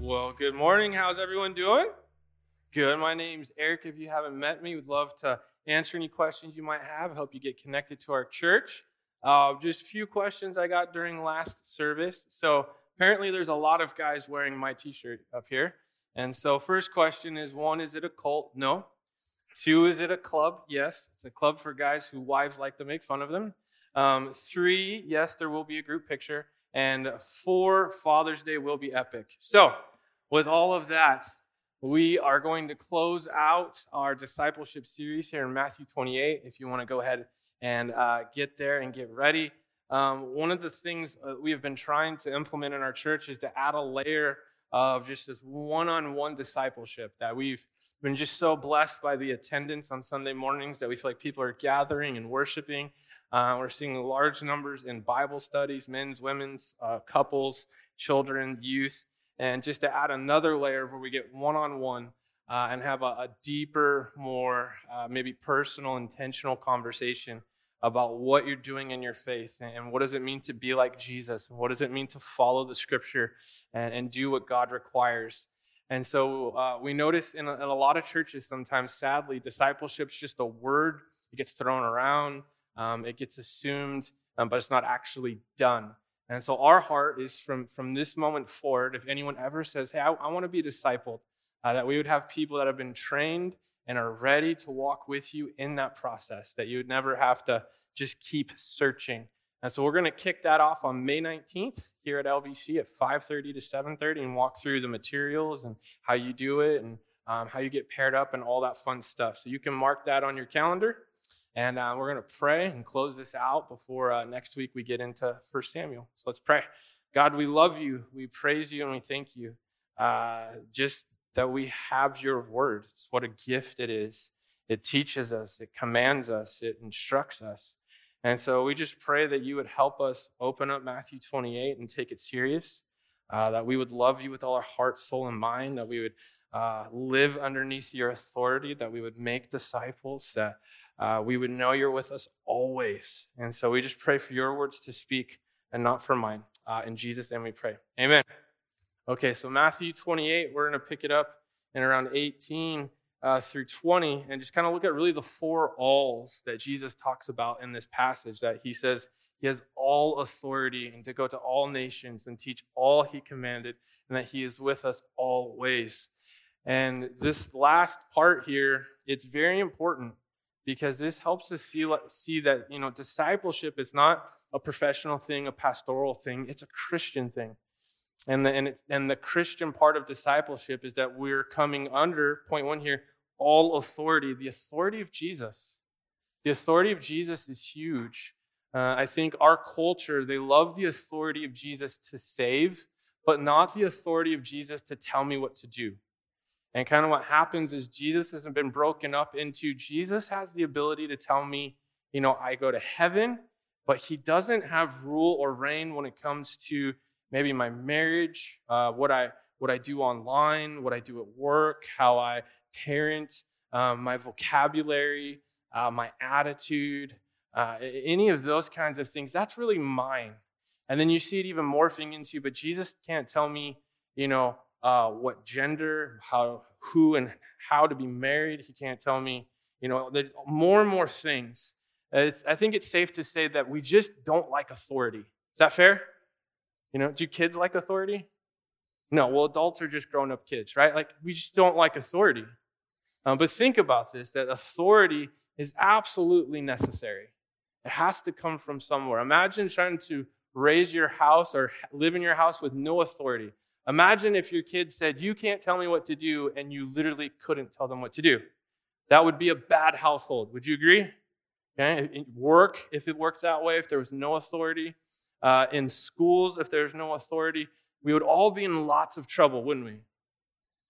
Well, good morning. How's everyone doing? Good. My name's Eric. If you haven't met me, would love to answer any questions you might have. Help you get connected to our church. Uh, just a few questions I got during last service. So apparently, there's a lot of guys wearing my T-shirt up here. And so, first question is: one, is it a cult? No. Two, is it a club? Yes, it's a club for guys who wives like to make fun of them. Um, three, yes, there will be a group picture. And for Father's Day will be epic. So, with all of that, we are going to close out our discipleship series here in Matthew 28. If you want to go ahead and uh, get there and get ready. Um, one of the things uh, we have been trying to implement in our church is to add a layer of just this one on one discipleship that we've been just so blessed by the attendance on Sunday mornings that we feel like people are gathering and worshiping. Uh, we're seeing large numbers in Bible studies, men's, women's, uh, couples, children, youth and just to add another layer where we get one on one and have a, a deeper, more uh, maybe personal, intentional conversation about what you're doing in your faith and what does it mean to be like Jesus and what does it mean to follow the scripture and, and do what God requires. And so uh, we notice in a, in a lot of churches sometimes, sadly, discipleship's just a word. It gets thrown around, um, it gets assumed, um, but it's not actually done. And so our heart is from, from this moment forward, if anyone ever says, hey, I, I want to be discipled, uh, that we would have people that have been trained and are ready to walk with you in that process, that you would never have to just keep searching. And so we're going to kick that off on May 19th here at LBC at 5.30 to 7.30 and walk through the materials and how you do it and um, how you get paired up and all that fun stuff. So you can mark that on your calendar. And uh, we're going to pray and close this out before uh, next week we get into 1 Samuel. So let's pray. God, we love you. We praise you and we thank you. Uh, just that we have your word. It's what a gift it is. It teaches us, it commands us, it instructs us. And so we just pray that you would help us open up Matthew 28 and take it serious, uh, that we would love you with all our heart, soul, and mind, that we would uh, live underneath your authority, that we would make disciples, that uh, we would know you're with us always. And so we just pray for your words to speak and not for mine. Uh, in Jesus' name we pray. Amen. Okay, so Matthew 28, we're going to pick it up in around 18 uh, through 20 and just kind of look at really the four alls that Jesus talks about in this passage that he says he has all authority and to go to all nations and teach all he commanded and that he is with us always. And this last part here, it's very important because this helps us see, see that you know discipleship is not a professional thing, a pastoral thing. It's a Christian thing. And the, and, and the Christian part of discipleship is that we're coming under, point one here, all authority, the authority of Jesus. The authority of Jesus is huge. Uh, I think our culture, they love the authority of Jesus to save, but not the authority of Jesus to tell me what to do. And kind of what happens is Jesus hasn't been broken up into Jesus has the ability to tell me, you know, I go to heaven, but he doesn't have rule or reign when it comes to maybe my marriage, uh, what I what I do online, what I do at work, how I parent, um, my vocabulary, uh, my attitude, uh, any of those kinds of things. That's really mine. And then you see it even morphing into, but Jesus can't tell me, you know, uh, what gender, how, who, and how to be married. He can't tell me, you know, more and more things. It's, I think it's safe to say that we just don't like authority. Is that fair? You know, do kids like authority? No, well, adults are just grown up kids, right? Like, we just don't like authority. Um, but think about this that authority is absolutely necessary. It has to come from somewhere. Imagine trying to raise your house or live in your house with no authority. Imagine if your kid said, You can't tell me what to do, and you literally couldn't tell them what to do. That would be a bad household. Would you agree? Okay. Work, if it works that way, if there was no authority. Uh, in schools, if there's no authority, we would all be in lots of trouble, wouldn't we?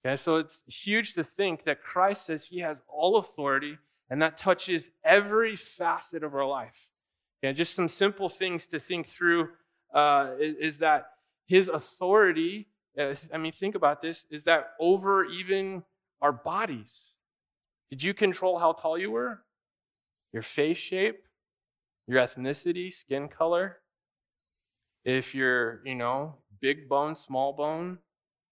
Okay, so it's huge to think that Christ says he has all authority, and that touches every facet of our life. Okay, just some simple things to think through uh, is, is that his authority I mean, think about this is that over even our bodies? Did you control how tall you were? Your face shape? Your ethnicity, skin color? If you're, you know, big bone, small bone,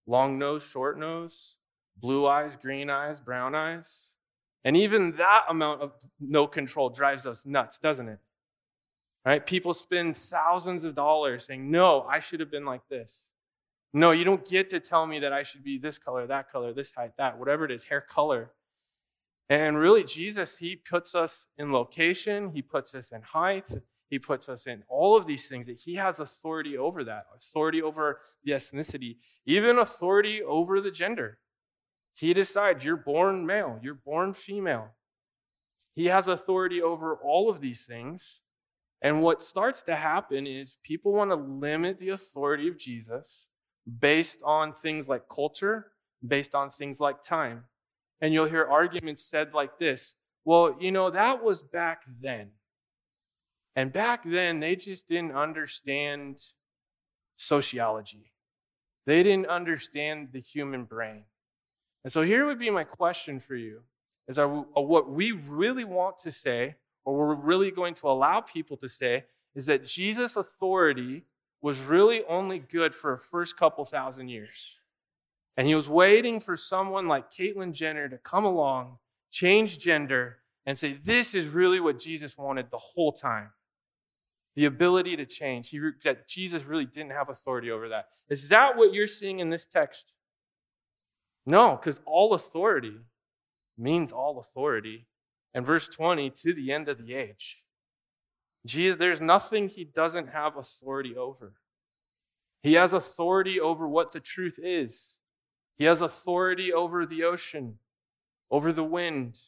long nose, short nose, blue eyes, green eyes, brown eyes. And even that amount of no control drives us nuts, doesn't it? Right? People spend thousands of dollars saying, No, I should have been like this. No, you don't get to tell me that I should be this color, that color, this height, that, whatever it is, hair color. And really, Jesus, He puts us in location, He puts us in height, He puts us in all of these things that He has authority over that authority over the ethnicity, even authority over the gender. He decides you're born male, you're born female. He has authority over all of these things. And what starts to happen is people want to limit the authority of Jesus based on things like culture, based on things like time. And you'll hear arguments said like this well, you know, that was back then. And back then, they just didn't understand sociology, they didn't understand the human brain. And so here would be my question for you is are, uh, what we really want to say, or we're really going to allow people to say, is that Jesus' authority was really only good for a first couple thousand years. And he was waiting for someone like Caitlyn Jenner to come along, change gender, and say, This is really what Jesus wanted the whole time. The ability to change. He, that Jesus really didn't have authority over that. Is that what you're seeing in this text? No, because all authority means all authority. And verse 20, to the end of the age. Jesus, there's nothing he doesn't have authority over. He has authority over what the truth is. He has authority over the ocean, over the wind,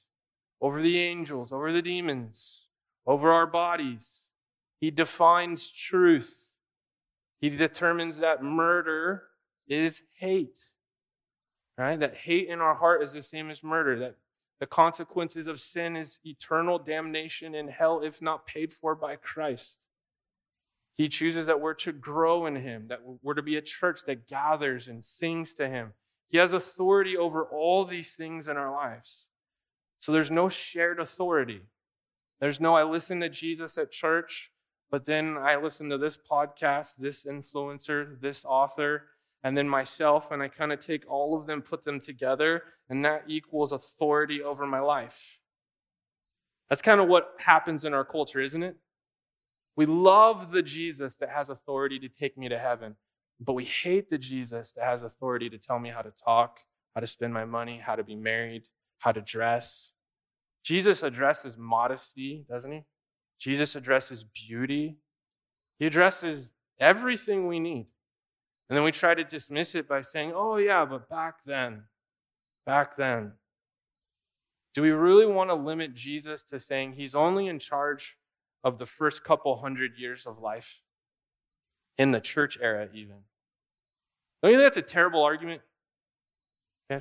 over the angels, over the demons, over our bodies. He defines truth. He determines that murder is hate. Right? That hate in our heart is the same as murder. That the consequences of sin is eternal damnation in hell if not paid for by Christ. He chooses that we're to grow in Him, that we're to be a church that gathers and sings to Him. He has authority over all these things in our lives. So there's no shared authority. There's no, I listen to Jesus at church, but then I listen to this podcast, this influencer, this author, and then myself, and I kind of take all of them, put them together, and that equals authority over my life. That's kind of what happens in our culture, isn't it? We love the Jesus that has authority to take me to heaven, but we hate the Jesus that has authority to tell me how to talk, how to spend my money, how to be married, how to dress. Jesus addresses modesty, doesn't he? Jesus addresses beauty. He addresses everything we need. And then we try to dismiss it by saying, oh, yeah, but back then, back then. Do we really want to limit Jesus to saying he's only in charge of the first couple hundred years of life? In the church era, even. Don't you think that's a terrible argument?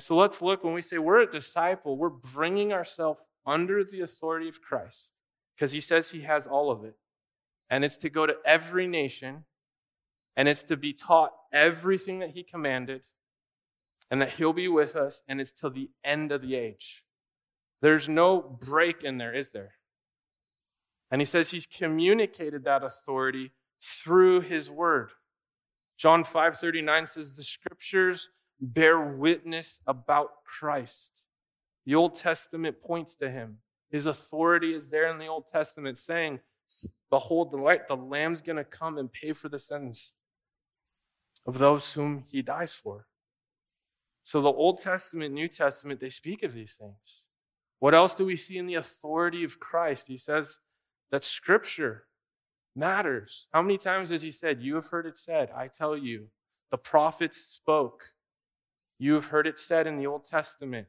So let's look when we say we're a disciple, we're bringing ourselves under the authority of Christ because he says he has all of it. And it's to go to every nation and it's to be taught everything that he commanded, and that he'll be with us, and it's till the end of the age. There's no break in there, is there? And he says he's communicated that authority through his word. John 5:39 says the scriptures bear witness about Christ. The Old Testament points to him. His authority is there in the Old Testament saying, Behold, the light, the Lamb's going to come and pay for the sins of those whom he dies for. So the Old Testament, New Testament, they speak of these things. What else do we see in the authority of Christ? He says that scripture matters. How many times has he said, You have heard it said, I tell you, the prophets spoke. You have heard it said in the Old Testament.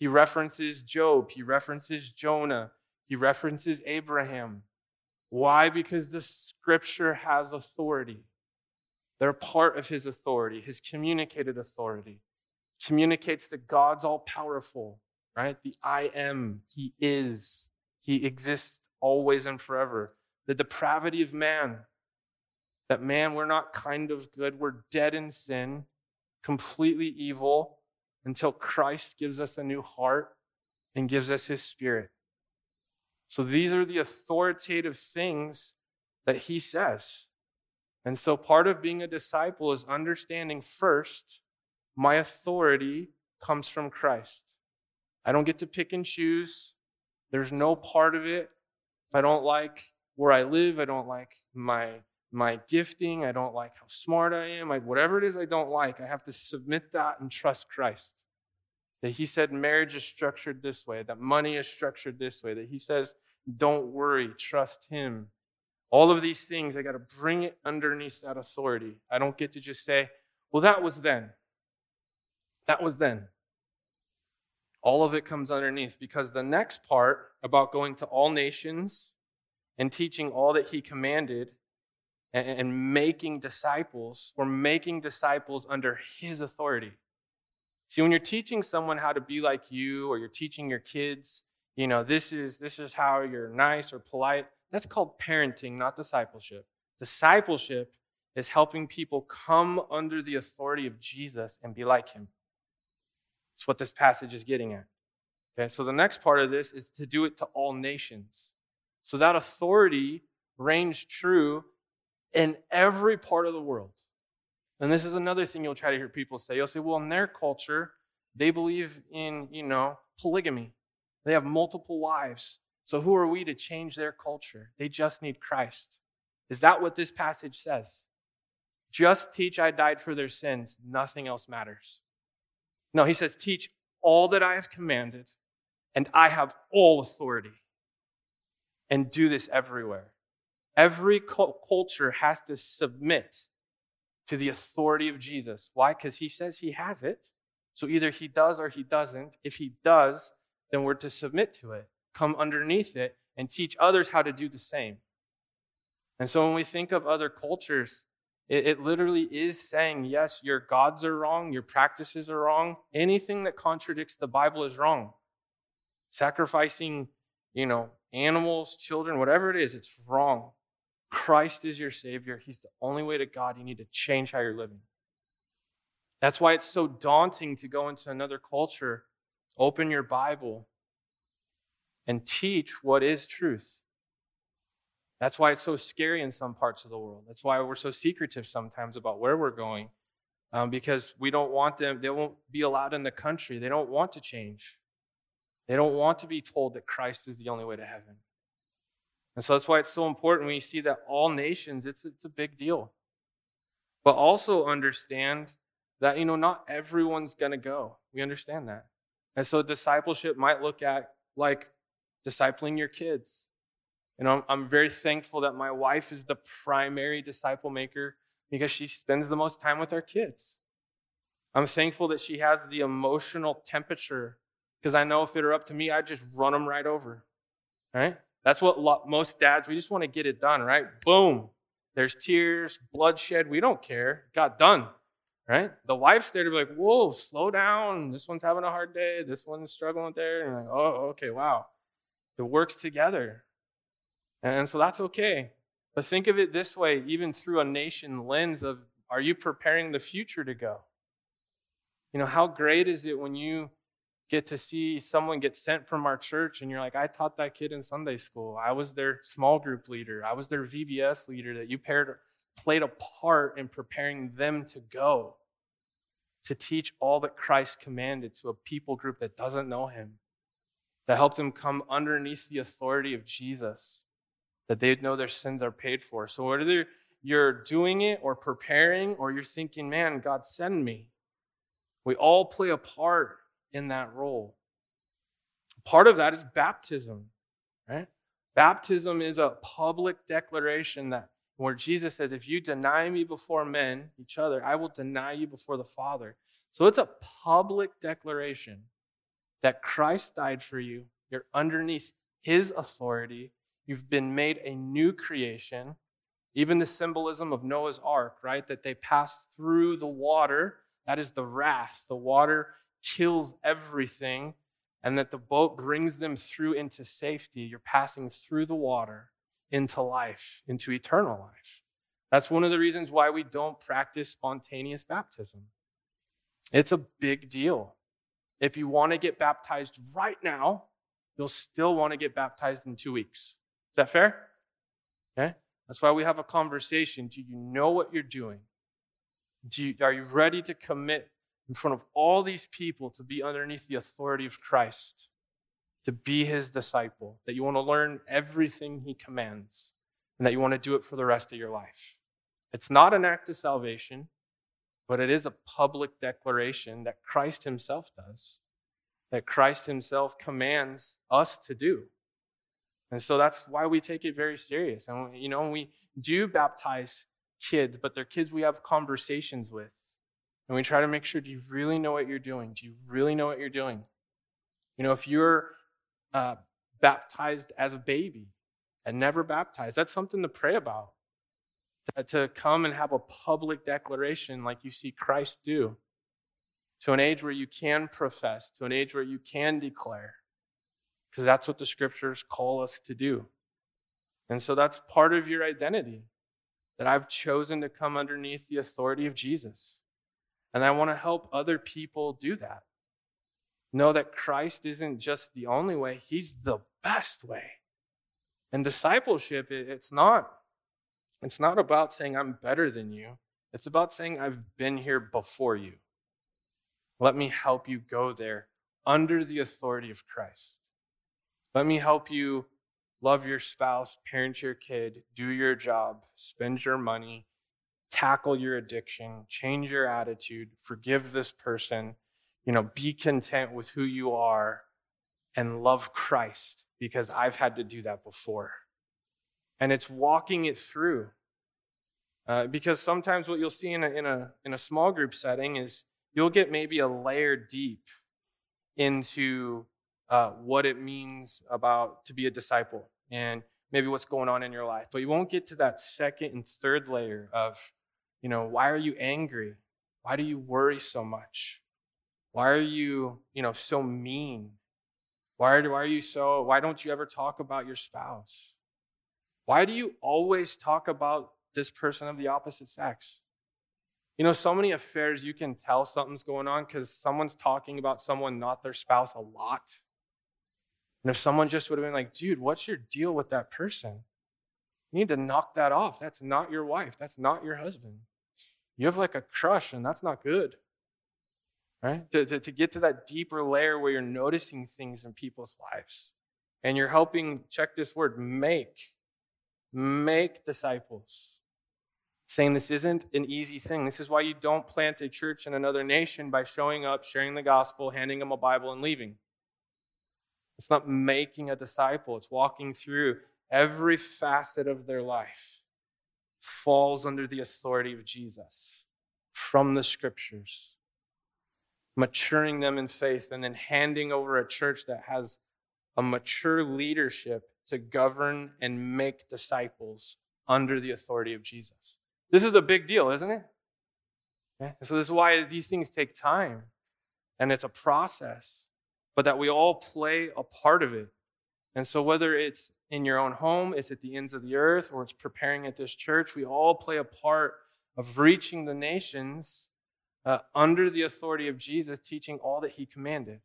He references Job, he references Jonah, he references Abraham. Why? Because the scripture has authority. They're part of his authority, his communicated authority. Communicates that God's all powerful, right? The I am, he is, he exists always and forever. The depravity of man, that man, we're not kind of good, we're dead in sin, completely evil, until Christ gives us a new heart and gives us his spirit. So these are the authoritative things that he says. And so part of being a disciple is understanding first my authority comes from Christ. I don't get to pick and choose. There's no part of it. If I don't like where I live, I don't like my my gifting, I don't like how smart I am, I, whatever it is I don't like, I have to submit that and trust Christ. That he said marriage is structured this way, that money is structured this way, that he says, don't worry, trust him. All of these things, I got to bring it underneath that authority. I don't get to just say, well, that was then. That was then. All of it comes underneath because the next part about going to all nations and teaching all that he commanded and, and making disciples, we're making disciples under his authority. See, when you're teaching someone how to be like you, or you're teaching your kids, you know, this is this is how you're nice or polite. That's called parenting, not discipleship. Discipleship is helping people come under the authority of Jesus and be like him. That's what this passage is getting at. Okay, so the next part of this is to do it to all nations. So that authority reigns true in every part of the world. And this is another thing you'll try to hear people say. You'll say, well, in their culture, they believe in, you know, polygamy. They have multiple wives. So who are we to change their culture? They just need Christ. Is that what this passage says? Just teach I died for their sins. Nothing else matters. No, he says, teach all that I have commanded, and I have all authority. And do this everywhere. Every culture has to submit to the authority of Jesus. Why? Because he says he has it. So either he does or he doesn't. If he does, then we're to submit to it, come underneath it, and teach others how to do the same. And so when we think of other cultures, it, it, literally is saying, yes, your gods are wrong, your practices are wrong. Anything that contradicts the Bible is wrong. Sacrificing, you know, animals, children, whatever it is, it's wrong. Christ is your Savior. He's the only way to God. You need to change how you're living. That's why it's so daunting to go into another culture, open your Bible, and teach what is truth. That's why it's so scary in some parts of the world. That's why we're so secretive sometimes about where we're going, um, because we don't want them, they won't be allowed in the country. They don't want to change. They don't want to be told that Christ is the only way to heaven. And so that's why it's so important when you see that all nations, it's, it's a big deal. But also understand that, you know, not everyone's going to go. We understand that. And so discipleship might look at like discipling your kids. Know, I'm, I'm very thankful that my wife is the primary disciple maker because she spends the most time with our kids. I'm thankful that she has the emotional temperature because I know if it were up to me, I'd just run them right over. Right? That's what most dads, we just want to get it done, right? Boom. There's tears, bloodshed. We don't care. Got done, right? The wife's there to be like, whoa, slow down. This one's having a hard day. This one's struggling there. And like, oh, okay, wow. It works together. And so that's okay. But think of it this way, even through a nation lens of, are you preparing the future to go? You know, how great is it when you get to see someone get sent from our church and you're like, I taught that kid in Sunday school. I was their small group leader. I was their VBS leader that you paired, played a part in preparing them to go to teach all that Christ commanded to a people group that doesn't know him, that helped them come underneath the authority of Jesus, that they'd know their sins are paid for. So whether you're doing it or preparing or you're thinking, man, God, send me, we all play a part in that role. Part of that is baptism, right? Baptism is a public declaration that where Jesus says, if you deny me before men, each other, I will deny you before the Father. So it's a public declaration that Christ died for you. You're underneath his authority. You've been made a new creation. Even the symbolism of Noah's ark, right? That they passed through the water. That is the wrath. The water kills everything and that the boat brings them through into safety. You're passing through the water into life, into eternal life. That's one of the reasons why we don't practice spontaneous baptism. It's a big deal. If you want to get baptized right now, you'll still want to get baptized in two weeks. Is that fair? Okay. That's why we have a conversation. Do you know what you're doing? Do you, are you ready to commit in front of all these people to be underneath the authority of Christ, to be his disciple, that you want to learn everything he commands, and that you want to do it for the rest of your life. It's not an act of salvation, but it is a public declaration that Christ himself does, that Christ himself commands us to do. And so that's why we take it very serious. And, you know, we do baptize kids, but they're kids we have conversations with. And we try to make sure do you really know what you're doing? Do you really know what you're doing? You know, if you're uh, baptized as a baby and never baptized, that's something to pray about. Uh, to come and have a public declaration like you see Christ do. To an age where you can profess, to an age where you can declare. Because that's what the scriptures call us to do. And so that's part of your identity that I've chosen to come underneath the authority of Jesus. And I want to help other people do that. Know that Christ isn't just the only way, He's the best way. And discipleship, it's not, it's not about saying I'm better than you. It's about saying I've been here before you. Let me help you go there under the authority of Christ. Let me help you love your spouse, parent your kid, do your job, spend your money, tackle your addiction, change your attitude, forgive this person, you know, be content with who you are and love Christ because I've had to do that before. And it's walking it through. Uh, because sometimes what you'll see in a, in, a, in a small group setting is you'll get maybe a layer deep into uh, what it means about to be a disciple and maybe what's going on in your life. But you won't get to that second and third layer of, you know, why are you angry? Why do you worry so much? Why are you, you know, so mean? Why are, why are you so, why don't you ever talk about your spouse? Why do you always talk about this person of the opposite sex? You know, so many affairs you can tell something's going on because someone's talking about someone, not their spouse, a lot. And if someone just would have been like, dude, what's your deal with that person? You need to knock that off. That's not your wife. That's not your husband. You have like a crush, and that's not good. Right? To, to, to get to that deeper layer where you're noticing things in people's lives. And you're helping, check this word, make. Make disciples. Saying this isn't an easy thing. This is why you don't plant a church in another nation by showing up, sharing the gospel, handing them a Bible, and leaving. It's not making a disciple, it's walking through every facet of their life falls under the authority of Jesus from the scriptures, maturing them in faith, and then handing over a church that has a mature leadership to govern and make disciples under the authority of Jesus. This is a big deal, isn't it? Okay? So, this is why these things take time and it's a process but that we all play a part of it. And so, whether it's in your own home, it's at the ends of the earth, or it's preparing at this church, we all play a part of reaching the nations uh, under the authority of Jesus, teaching all that he commanded.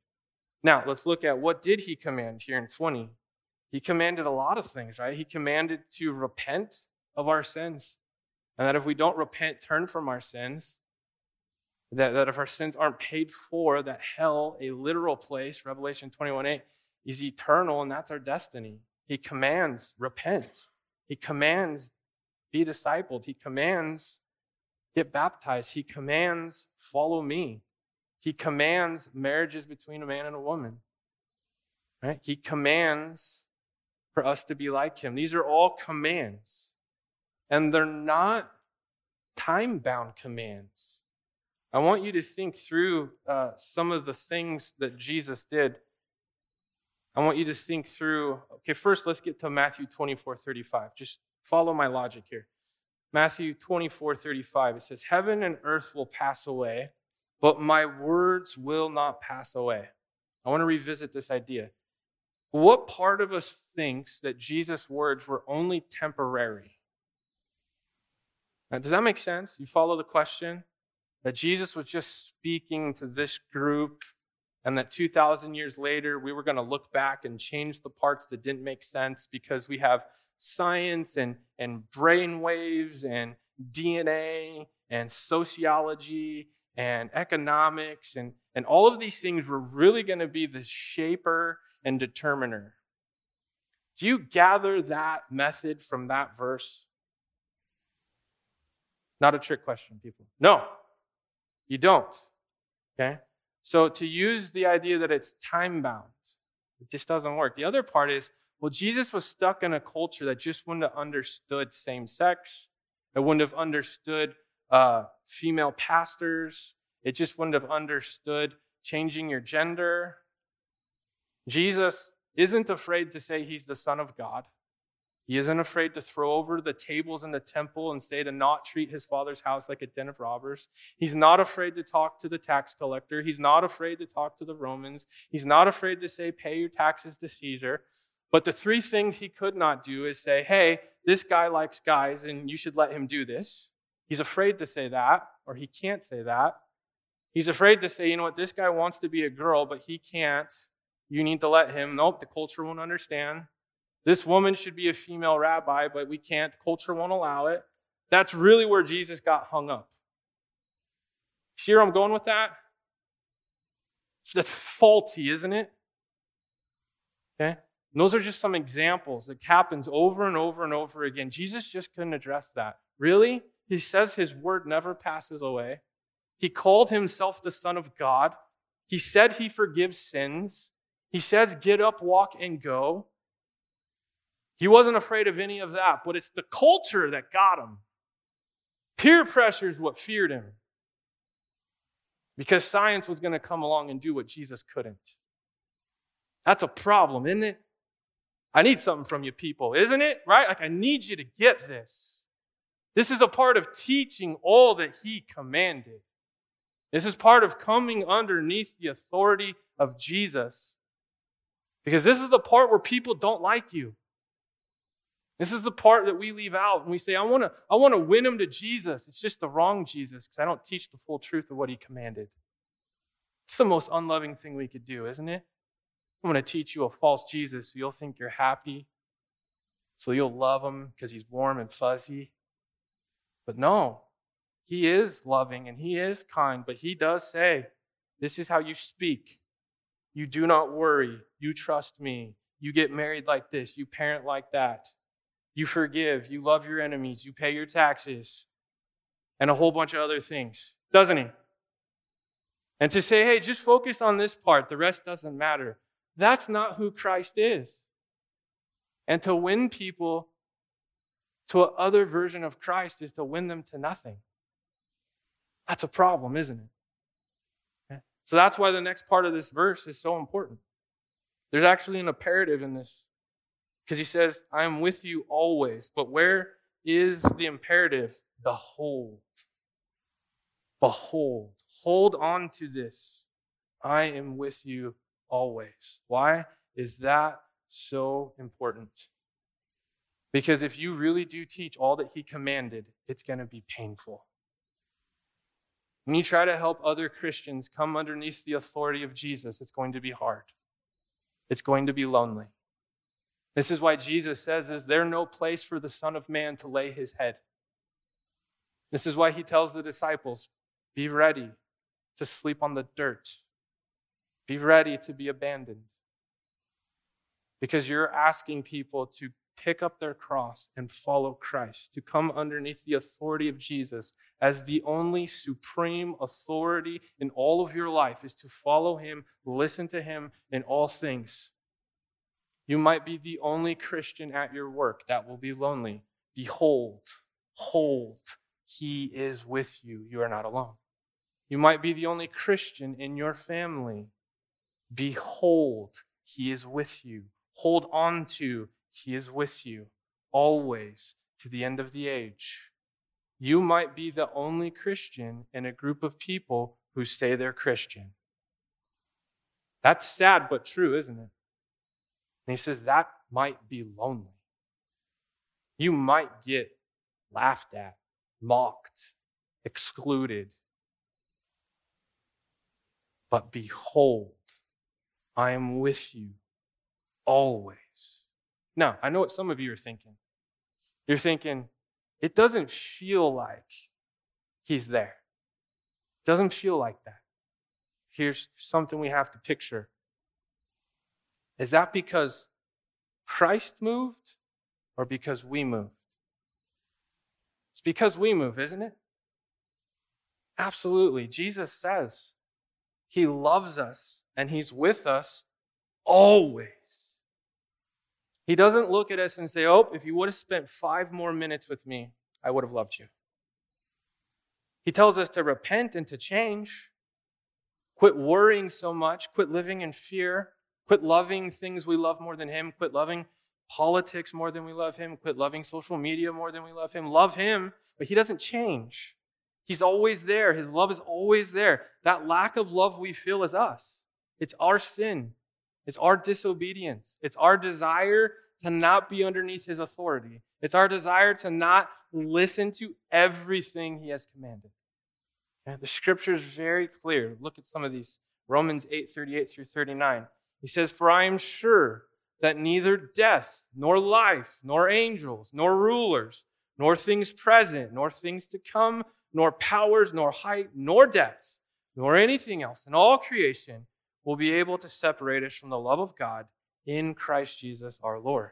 Now, let's look at what did he command here in 20. He commanded a lot of things, right? He commanded to repent of our sins. And that if we don't repent, turn from our sins, that, that if our sins aren't paid for, that hell, a literal place, Revelation 21 8, is eternal, and that's our destiny. He commands, repent. He commands, be discipled. He commands, get baptized. He commands, follow me. He commands marriages between a man and a woman. Right? He commands for us to be like him. These are all commands. And they're not time bound commands. I want you to think through uh, some of the things that Jesus did. I want you to think through. Okay, first, let's get to Matthew 24 35. Just follow my logic here. Matthew 24 35, it says, Heaven and earth will pass away, but my words will not pass away. I want to revisit this idea. What part of us thinks that Jesus' words were only temporary? Now, does that make sense? You follow the question? that Jesus was just speaking to this group, and that 2,000 years later, we were going to look back and change the parts that didn't make sense because we have science and, and brain waves and DNA and sociology and economics and, and all of these things were really going to be the shaper and determiner. Do you gather that method from that verse? Not a trick question, people. No, you don't. Okay? So to use the idea that it's time bound, it just doesn't work. The other part is, well, Jesus was stuck in a culture that just wouldn't have understood same sex. It wouldn't have understood uh, female pastors. It just wouldn't have understood changing your gender. Jesus isn't afraid to say he's the Son of God. He isn't afraid to throw over the tables in the temple and say to not treat his father's house like a den of robbers. He's not afraid to talk to the tax collector. He's not afraid to talk to the Romans. He's not afraid to say, pay your taxes to Caesar. But the three things he could not do is say, hey, this guy likes guys and you should let him do this. He's afraid to say that, or he can't say that. He's afraid to say, you know what, this guy wants to be a girl, but he can't. You need to let him. Nope, the culture won't understand. This woman should be a female rabbi, but we can't. Culture won't allow it. That's really where Jesus got hung up. See where I'm going with that? That's faulty, isn't it? Okay? And those are just some examples. It happens over and over and over again. Jesus just couldn't address that. Really? He says his word never passes away. He called himself the Son of God. He said he forgives sins. He says, get up, walk, and go. He wasn't afraid of any of that, but it's the culture that got him. Peer pressure is what feared him. Because science was going to come along and do what Jesus couldn't. That's a problem, isn't it? I need something from you people, isn't it? Right? Like, I need you to get this. This is a part of teaching all that he commanded. This is part of coming underneath the authority of Jesus. Because this is the part where people don't like you. This is the part that we leave out and we say, I want to I want to win them to Jesus. It's just the wrong Jesus because I don't teach the full truth of what he commanded. It's the most unloving thing we could do, isn't it? I'm going to teach you a false Jesus so you'll think you're happy, so you'll love him because he's warm and fuzzy. But no, he is loving and he is kind, but he does say, This is how you speak. You do not worry. You trust me. You get married like this. You parent like that. You forgive. You love your enemies. You pay your taxes. And a whole bunch of other things, doesn't he? And to say, hey, just focus on this part, the rest doesn't matter. That's not who Christ is. And to win people to another version of Christ is to win them to nothing. That's a problem, isn't it? So that's why the next part of this verse is so important. There's actually an imperative in this because he says, I am with you always. But where is the imperative? Behold. Behold. Hold on to this. I am with you always. Why is that so important? Because if you really do teach all that he commanded, it's going to be painful. When you try to help other Christians come underneath the authority of Jesus, it's going to be hard. It's going to be lonely. This is why Jesus says, Is there no place for the Son of Man to lay his head? This is why he tells the disciples, Be ready to sleep on the dirt, be ready to be abandoned. Because you're asking people to pick up their cross and follow Christ, to come underneath the authority of Jesus as the only supreme authority in all of your life, is to follow him, listen to him in all things. You might be the only Christian at your work that will be lonely. Behold, hold, he is with you. You are not alone. You might be the only Christian in your family. Behold, he is with you. Hold on to he is with you always to the end of the age. You might be the only Christian in a group of people who say they're Christian. That's sad but true, isn't it? And he says that might be lonely. You might get laughed at, mocked, excluded. But behold, I am with you always now, I know what some of you are thinking. You're thinking, it doesn't feel like he's there. Doesn't feel like that. Here's something we have to picture. Is that because Christ moved or because we moved? It's because we move, isn't it? Absolutely. Jesus says he loves us and he's with us always. He doesn't look at us and say, Oh, if you would have spent five more minutes with me, I would have loved you. He tells us to repent and to change. Quit worrying so much. Quit living in fear. Quit loving things we love more than Him. Quit loving politics more than we love Him. Quit loving social media more than we love Him. Love Him, but He doesn't change. He's always there. His love is always there. That lack of love we feel is us. It's our sin. It's our disobedience. It's our desire to not be underneath His authority. It's our desire to not listen to everything He has commanded. The scripture is very clear. Look at some of these. Romans 8 38 through 39. He says, For I am sure that neither death, nor life, nor angels, nor rulers, nor things present, nor things to come, nor powers, nor height, nor depth, nor anything else in all creation will be able to separate us from the love of God in Christ Jesus our Lord.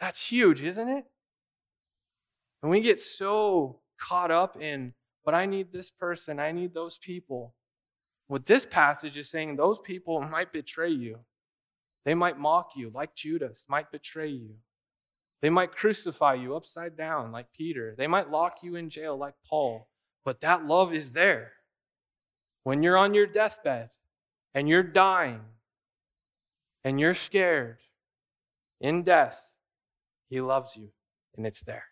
That's huge, isn't it? And we get so caught up in, but I need this person, I need those people. What this passage is saying, those people might betray you. They might mock you, like Judas, might betray you. They might crucify you upside down, like Peter. They might lock you in jail, like Paul. But that love is there. When you're on your deathbed and you're dying and you're scared in death, He loves you and it's there.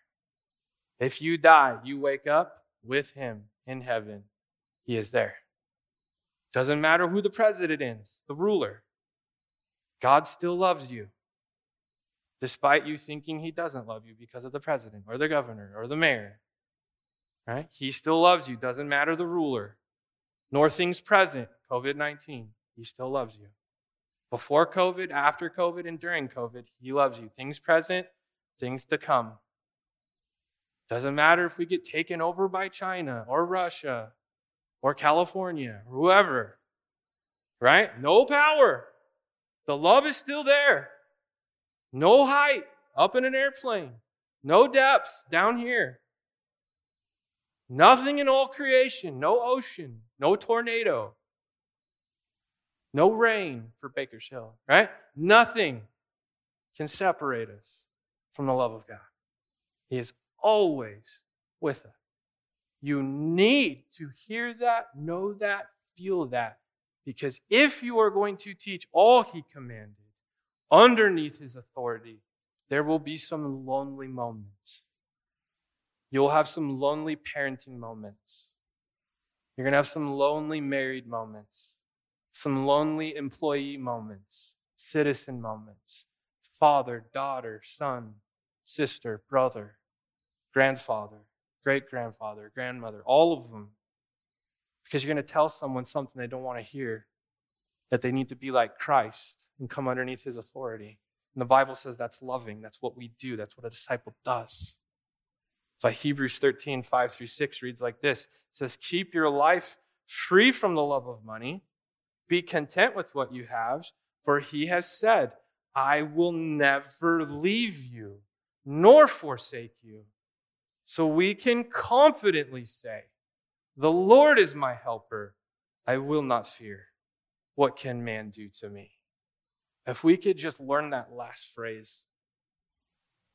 If you die, you wake up with Him in heaven. He is there. Doesn't matter who the president is, the ruler. God still loves you despite you thinking he doesn't love you because of the president or the governor or the mayor. Right? He still loves you. Doesn't matter the ruler, nor things present, COVID 19. He still loves you. Before COVID, after COVID, and during COVID, he loves you. Things present, things to come. Doesn't matter if we get taken over by China or Russia or California or whoever, right? No power. The love is still there. No height up in an airplane. No depths down here. Nothing in all creation. No ocean. No tornado. No rain for Baker's Hill, right? Nothing can separate us from the love of God. He is always with us. You need to hear that, know that, feel that. Because if you are going to teach all He commanded, underneath his authority, there will be some lonely moments. You'll have some lonely parenting moments. You're going to have some lonely married moments, some lonely employee moments, citizen moments, father, daughter, son, sister, brother, grandfather, great grandfather, grandmother, all of them. Because you're going to tell someone something they don't want to hear that they need to be like Christ and come underneath his authority. And the Bible says that's loving. That's what we do. That's what a disciple does. So Hebrews 13, 5 through 6 reads like this. It says, Keep your life free from the love of money. Be content with what you have, for he has said, I will never leave you nor forsake you. So we can confidently say, The Lord is my helper. I will not fear. What can man do to me? If we could just learn that last phrase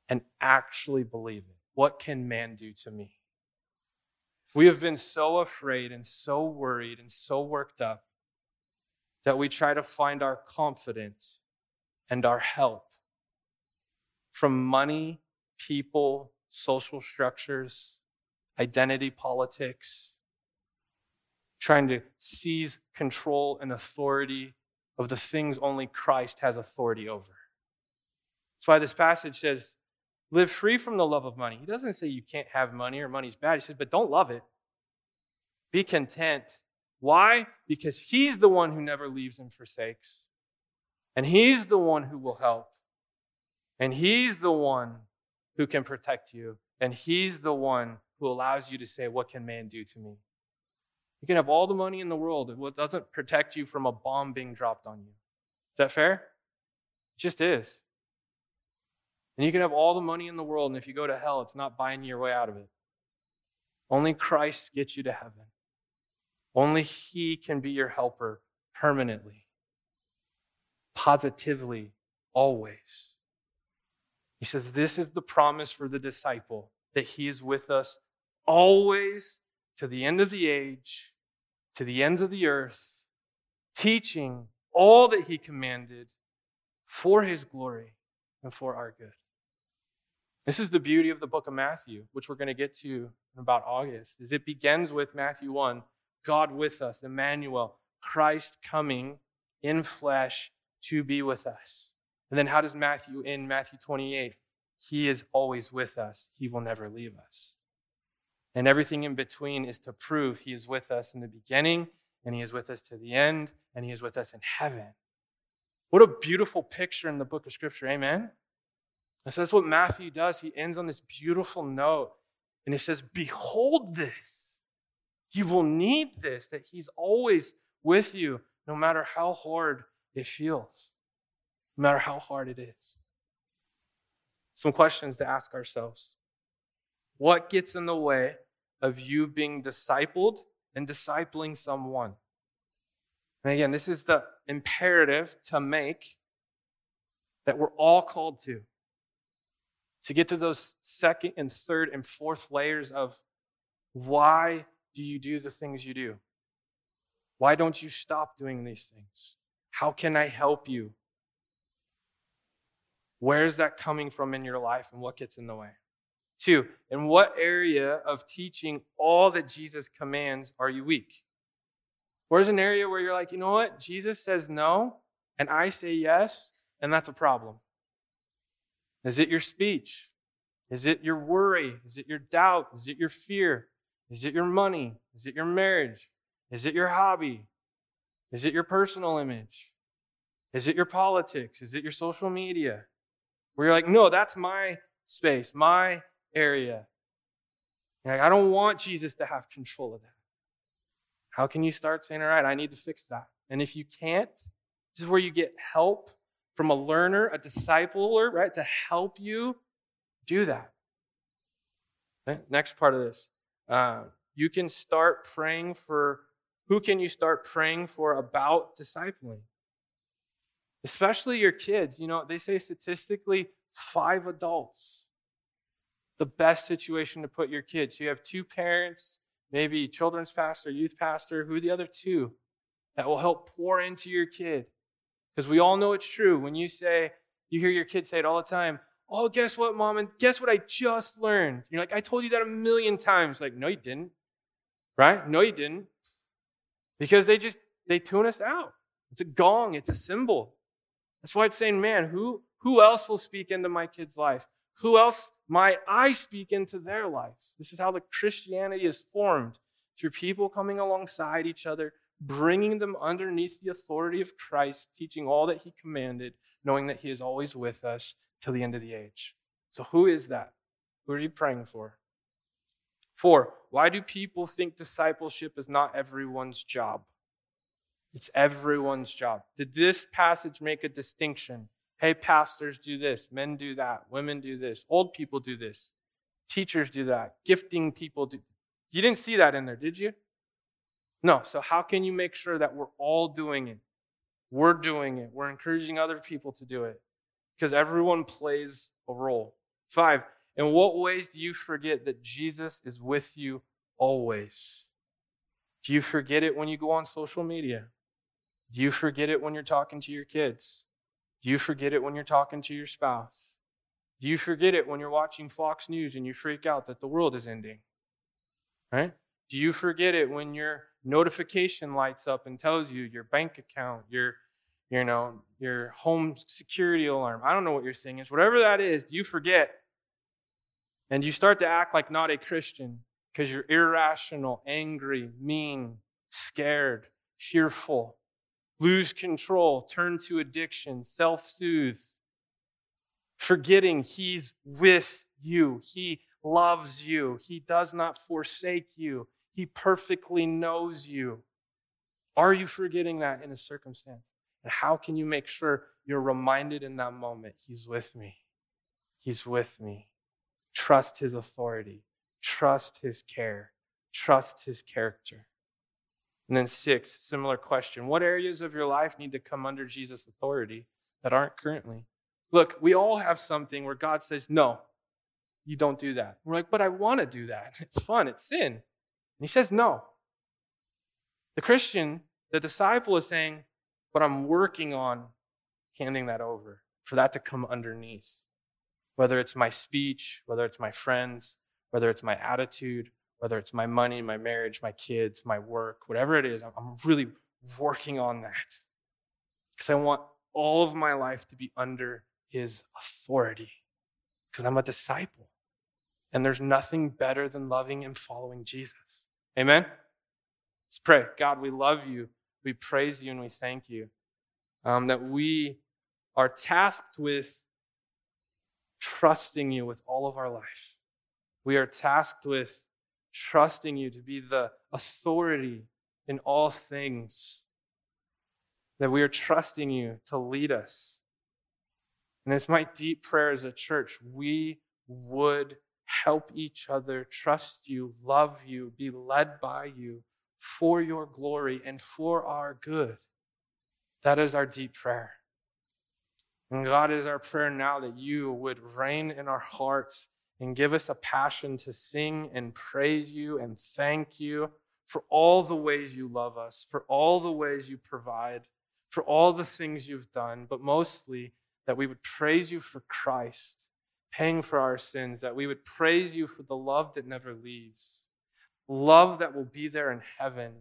and actually believe it, what can man do to me? We have been so afraid and so worried and so worked up that we try to find our confidence and our help from money, people, social structures, identity politics, trying to seize control and authority of the things only Christ has authority over. That's why this passage says, live free from the love of money. He doesn't say you can't have money or money's bad. He says, but don't love it. Be content. Why? Because He's the one who never leaves and forsakes. And He's the one who will help. And He's the one who can protect you. And He's the one who allows you to say, What can man do to me? You can have all the money in the world. It doesn't protect you from a bomb being dropped on you. Is that fair? It just is. And you can have all the money in the world, and if you go to hell, it's not buying your way out of it. Only Christ gets you to heaven. Only He can be your helper permanently, positively, always. He says, This is the promise for the disciple that He is with us always to the end of the age, to the ends of the earth, teaching all that He commanded for His glory and for our good. This is the beauty of the book of Matthew, which we're going to get to in about August. Is it begins with Matthew 1, God with us, Emmanuel, Christ coming in flesh to be with us. And then how does Matthew in Matthew 28? He is always with us. He will never leave us. And everything in between is to prove he is with us in the beginning, and he is with us to the end, and he is with us in heaven. What a beautiful picture in the book of Scripture. Amen. And so that's what Matthew does. He ends on this beautiful note. And he says, Behold this. You will need this, that he's always with you, no matter how hard it feels, no matter how hard it is. Some questions to ask ourselves What gets in the way of you being discipled and discipling someone? And again, this is the imperative to make that we're all called to to get to those second and third and fourth layers of why do you do the things you do? Why don't you stop doing these things? How can I help you? Where is that coming from in your life and what gets in the way? Two, in what area of teaching all that Jesus commands are you weak? Where's an area where you're like, you know what? Jesus says no, and I say yes, and that's a problem. Is it your speech? Is it your worry? Is it your doubt? Is it your fear? Is it your money? Is it your marriage? Is it your hobby? Is it your personal image? Is it your politics? Is it your social media? Where you're like, no, that's my space, my area. Like, I don't want Jesus to have control of that. How can you start saying, all right, I need to fix that? And if you can't, this is where you get help from a learner, a discipler, right, to help you do that. Okay? Next part of this. Uh, you can start praying for who can you start praying for about discipling? Especially your kids. You know, they say statistically five adults. The best situation to put your kids. You have two parents, maybe children's pastor, youth pastor, who the other two that will help pour into your kid because we all know it's true. When you say, you hear your kids say it all the time, oh, guess what, mom? And guess what I just learned? You're like, I told you that a million times. Like, no, you didn't. Right? No, you didn't. Because they just, they tune us out. It's a gong, it's a cymbal. That's why it's saying, man, who, who else will speak into my kid's life? Who else might I speak into their life? This is how the Christianity is formed through people coming alongside each other, bringing them underneath the authority of Christ, teaching all that he commanded, knowing that he is always with us till the end of the age. So, who is that? Who are you praying for? Four, why do people think discipleship is not everyone's job? It's everyone's job. Did this passage make a distinction? Hey, pastors do this, men do that, women do this, old people do this, teachers do that, gifting people do. You didn't see that in there, did you? No. So, how can you make sure that we're all doing it? We're doing it. We're encouraging other people to do it because everyone plays a role. Five, in what ways do you forget that Jesus is with you always? Do you forget it when you go on social media? Do you forget it when you're talking to your kids? Do you forget it when you're talking to your spouse? Do you forget it when you're watching Fox News and you freak out that the world is ending? Right? Do you forget it when your notification lights up and tells you your bank account, your you know, your home security alarm. I don't know what your thing is. Whatever that is, do you forget? And you start to act like not a Christian because you're irrational, angry, mean, scared, fearful, lose control, turn to addiction, self soothe, forgetting He's with you. He loves you. He does not forsake you. He perfectly knows you. Are you forgetting that in a circumstance? And how can you make sure you're reminded in that moment, He's with me? He's with me. Trust His authority, trust His care, trust His character. And then, six, similar question What areas of your life need to come under Jesus' authority that aren't currently? Look, we all have something where God says, No, you don't do that. We're like, But I want to do that. It's fun, it's sin. And He says, No. The Christian, the disciple is saying, But I'm working on handing that over for that to come underneath. Whether it's my speech, whether it's my friends, whether it's my attitude, whether it's my money, my marriage, my kids, my work, whatever it is, I'm really working on that. Because I want all of my life to be under his authority. Because I'm a disciple. And there's nothing better than loving and following Jesus. Amen? Let's pray. God, we love you. We praise you and we thank you um, that we are tasked with trusting you with all of our life. We are tasked with trusting you to be the authority in all things. That we are trusting you to lead us. And it's my deep prayer as a church. We would help each other, trust you, love you, be led by you for your glory and for our good. That is our deep prayer. And God is our prayer now that you would reign in our hearts and give us a passion to sing and praise you and thank you for all the ways you love us, for all the ways you provide, for all the things you've done, but mostly that we would praise you for Christ paying for our sins, that we would praise you for the love that never leaves, love that will be there in heaven,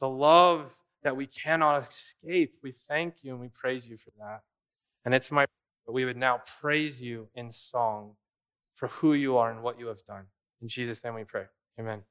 the love that we cannot escape. We thank you and we praise you for that. And it's my that we would now praise you in song for who you are and what you have done. In Jesus' name we pray. Amen.